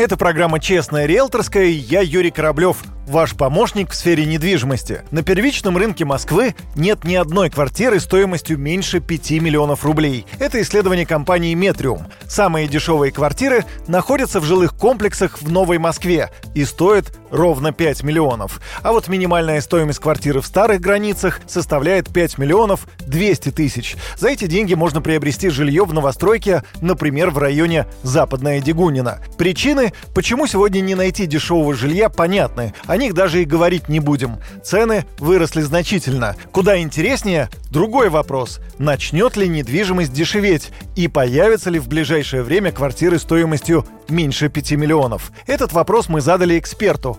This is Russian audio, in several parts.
Это программа «Честная риэлторская» я Юрий Кораблев, ваш помощник в сфере недвижимости. На первичном рынке Москвы нет ни одной квартиры стоимостью меньше 5 миллионов рублей. Это исследование компании «Метриум». Самые дешевые квартиры находятся в жилых комплексах в Новой Москве и стоят ровно 5 миллионов. А вот минимальная стоимость квартиры в старых границах составляет 5 миллионов 200 тысяч. За эти деньги можно приобрести жилье в новостройке, например, в районе Западная Дегунина. Причины, почему сегодня не найти дешевого жилья, понятны. О них даже и говорить не будем. Цены выросли значительно. Куда интереснее, другой вопрос. Начнет ли недвижимость дешеветь? И появятся ли в ближайшее время квартиры стоимостью меньше 5 миллионов? Этот вопрос мы задали эксперту.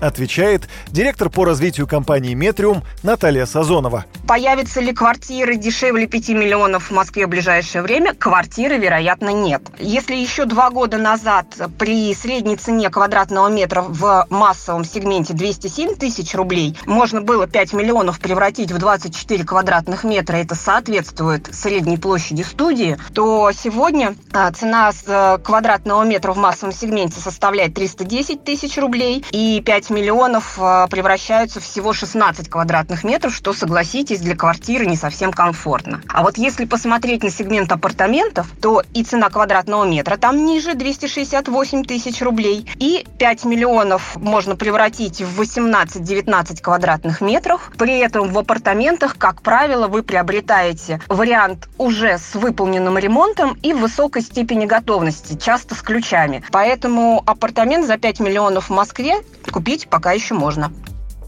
Отвечает директор по развитию компании «Метриум» Наталья Сазонова. Появятся ли квартиры дешевле 5 миллионов в Москве в ближайшее время? Квартиры, вероятно, нет. Если еще два года назад при средней цене квадратного метра в массовом сегменте 207 тысяч рублей можно было 5 миллионов превратить в 24 квадратных метра, это соответствует средней площади студии, то сегодня а, цена э, квадратного метра в массовом сегменте составляет 310 тысяч рублей, и 5 миллионов а, превращаются всего 16 квадратных метров, что, согласитесь, для квартиры не совсем комфортно. А вот если посмотреть на сегмент апартаментов, то и цена квадратного метра там ниже 268 тысяч рублей, и 5 миллионов можно превратить в 18-19 квадратных метров. При этом в апартаментах, как правило, вы приобретаете вариант уже с выполненным ремонтом и в высокой степени готовности, часто с ключами. Поэтому апартамент за 5 миллионов в Москве купить пока еще можно.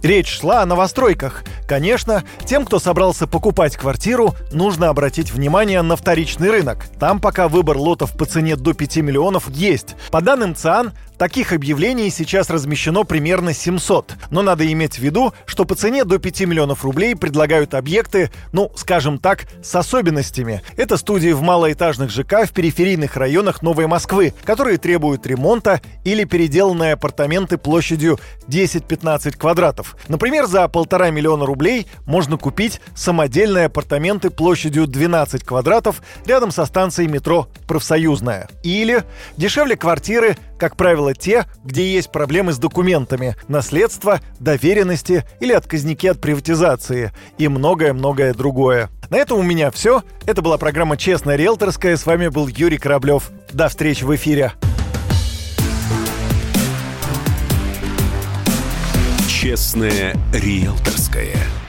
Речь шла о новостройках. Конечно, тем, кто собрался покупать квартиру, нужно обратить внимание на вторичный рынок. Там пока выбор лотов по цене до 5 миллионов есть. По данным ЦИАН, Таких объявлений сейчас размещено примерно 700. Но надо иметь в виду, что по цене до 5 миллионов рублей предлагают объекты, ну, скажем так, с особенностями. Это студии в малоэтажных ЖК в периферийных районах Новой Москвы, которые требуют ремонта или переделанные апартаменты площадью 10-15 квадратов. Например, за полтора миллиона рублей можно купить самодельные апартаменты площадью 12 квадратов рядом со станцией метро «Профсоюзная». Или дешевле квартиры как правило, те, где есть проблемы с документами, наследство, доверенности или отказники от приватизации и многое-многое другое. На этом у меня все. Это была программа «Честная риэлторская». С вами был Юрий Кораблев. До встречи в эфире. «Честная риэлторская».